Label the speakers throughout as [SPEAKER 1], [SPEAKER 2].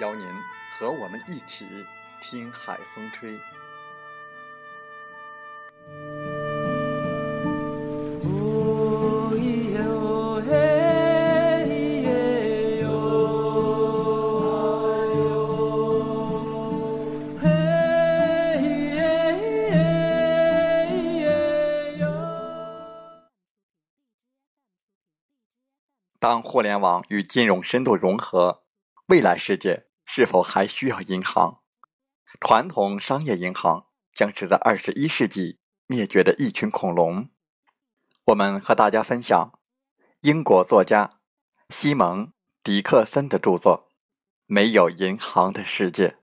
[SPEAKER 1] 邀您和我们一起听海风吹。当互联网与金融深度融合，未来世界是否还需要银行？传统商业银行将是在二十一世纪灭绝的一群恐龙。我们和大家分享英国作家西蒙·迪克森的著作《没有银行的世界》。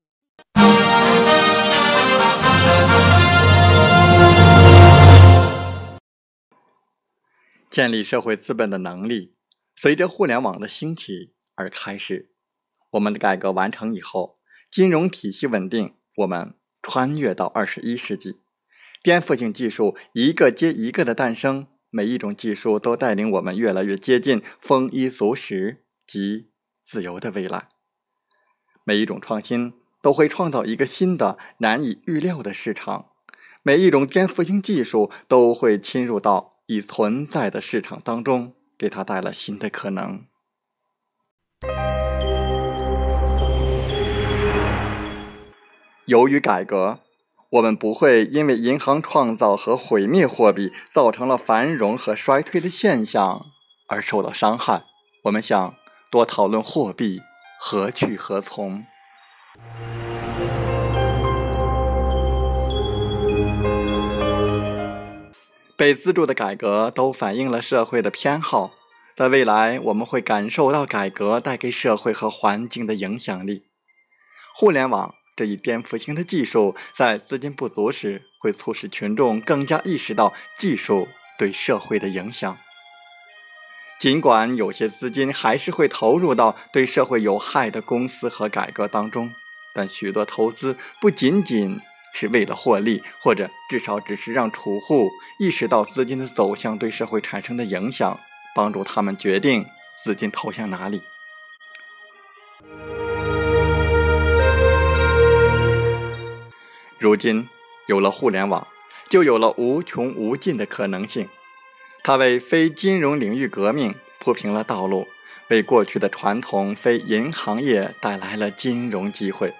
[SPEAKER 1] 建立社会资本的能力。随着互联网的兴起而开始，我们的改革完成以后，金融体系稳定，我们穿越到二十一世纪，颠覆性技术一个接一个的诞生，每一种技术都带领我们越来越接近丰衣足食及自由的未来。每一种创新都会创造一个新的难以预料的市场，每一种颠覆性技术都会侵入到已存在的市场当中。给它带来新的可能。由于改革，我们不会因为银行创造和毁灭货币造成了繁荣和衰退的现象而受到伤害。我们想多讨论货币何去何从。被资助的改革都反映了社会的偏好，在未来我们会感受到改革带给社会和环境的影响力。互联网这一颠覆性的技术，在资金不足时，会促使群众更加意识到技术对社会的影响。尽管有些资金还是会投入到对社会有害的公司和改革当中，但许多投资不仅仅。是为了获利，或者至少只是让储户意识到资金的走向对社会产生的影响，帮助他们决定资金投向哪里。如今有了互联网，就有了无穷无尽的可能性。它为非金融领域革命铺平了道路，为过去的传统非银行业带来了金融机会。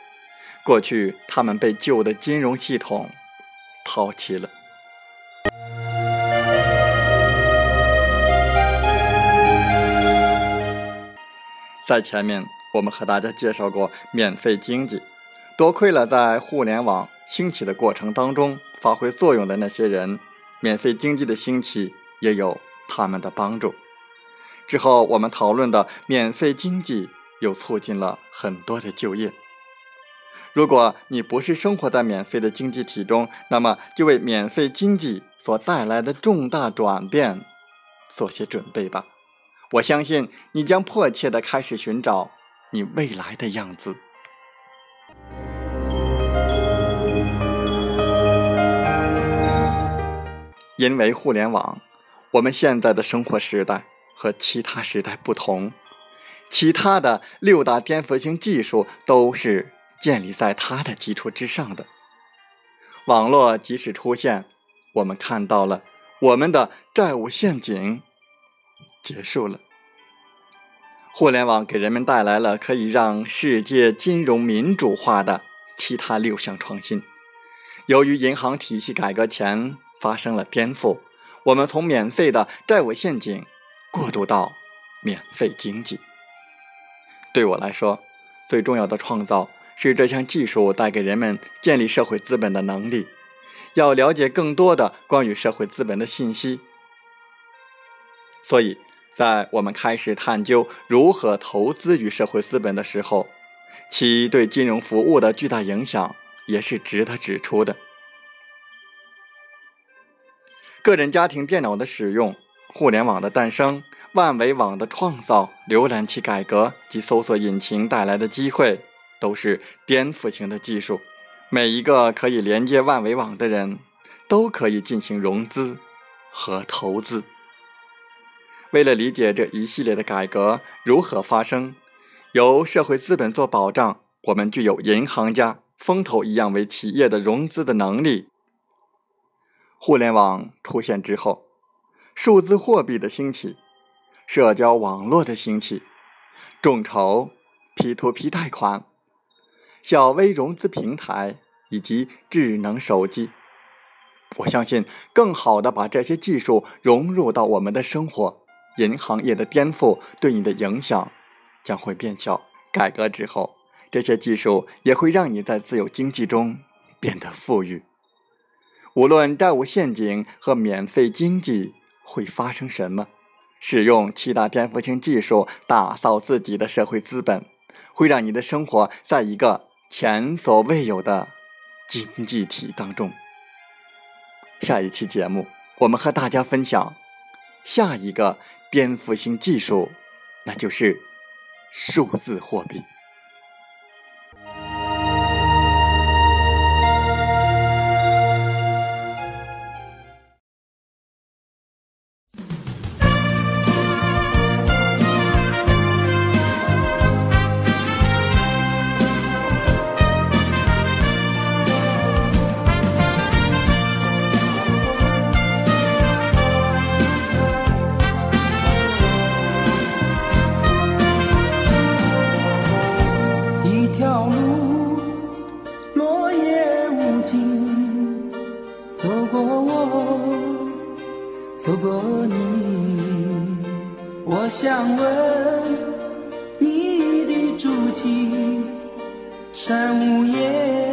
[SPEAKER 1] 过去，他们被旧的金融系统抛弃了。在前面，我们和大家介绍过免费经济，多亏了在互联网兴起的过程当中发挥作用的那些人，免费经济的兴起也有他们的帮助。之后，我们讨论的免费经济又促进了很多的就业。如果你不是生活在免费的经济体中，那么就为免费经济所带来的重大转变做些准备吧。我相信你将迫切的开始寻找你未来的样子。因为互联网，我们现在的生活时代和其他时代不同，其他的六大颠覆性技术都是。建立在它的基础之上的网络即使出现，我们看到了我们的债务陷阱结束了。互联网给人们带来了可以让世界金融民主化的其他六项创新。由于银行体系改革前发生了颠覆，我们从免费的债务陷阱过渡到免费经济。对我来说，最重要的创造是这项技术带给人们建立社会资本的能力。要了解更多的关于社会资本的信息，所以。在我们开始探究如何投资于社会资本的时候，其对金融服务的巨大影响也是值得指出的。个人家庭电脑的使用、互联网的诞生、万维网的创造、浏览器改革及搜索引擎带来的机会，都是颠覆性的技术。每一个可以连接万维网的人，都可以进行融资和投资。为了理解这一系列的改革如何发生，由社会资本做保障，我们具有银行家风投一样为企业的融资的能力。互联网出现之后，数字货币的兴起，社交网络的兴起，众筹、P2P 贷款、小微融资平台以及智能手机，我相信，更好的把这些技术融入到我们的生活。银行业的颠覆对你的影响将会变小。改革之后，这些技术也会让你在自由经济中变得富裕。无论债务陷阱和免费经济会发生什么，使用七大颠覆性技术打造自己的社会资本，会让你的生活在一个前所未有的经济体当中。下一期节目，我们和大家分享下一个。颠覆性技术，那就是数字货币。
[SPEAKER 2] 走过我走过你我想问你的足迹山无言。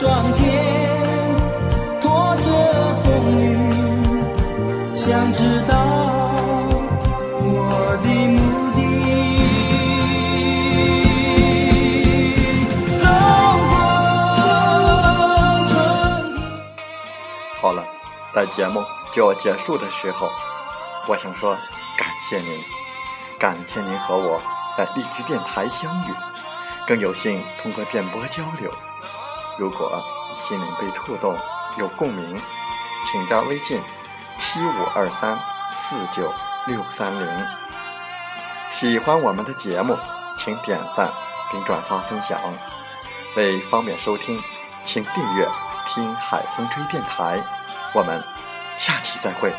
[SPEAKER 2] 双肩拖着风雨，想知道我的目的。走过春天。
[SPEAKER 1] 好了，在节目就要结束的时候，我想说感谢您，感谢您和我在荔枝电台相遇，更有幸通过电波交流。如果心灵被触动，有共鸣，请加微信七五二三四九六三零。喜欢我们的节目，请点赞并转发分享。为方便收听，请订阅“听海风吹电台”。我们下期再会。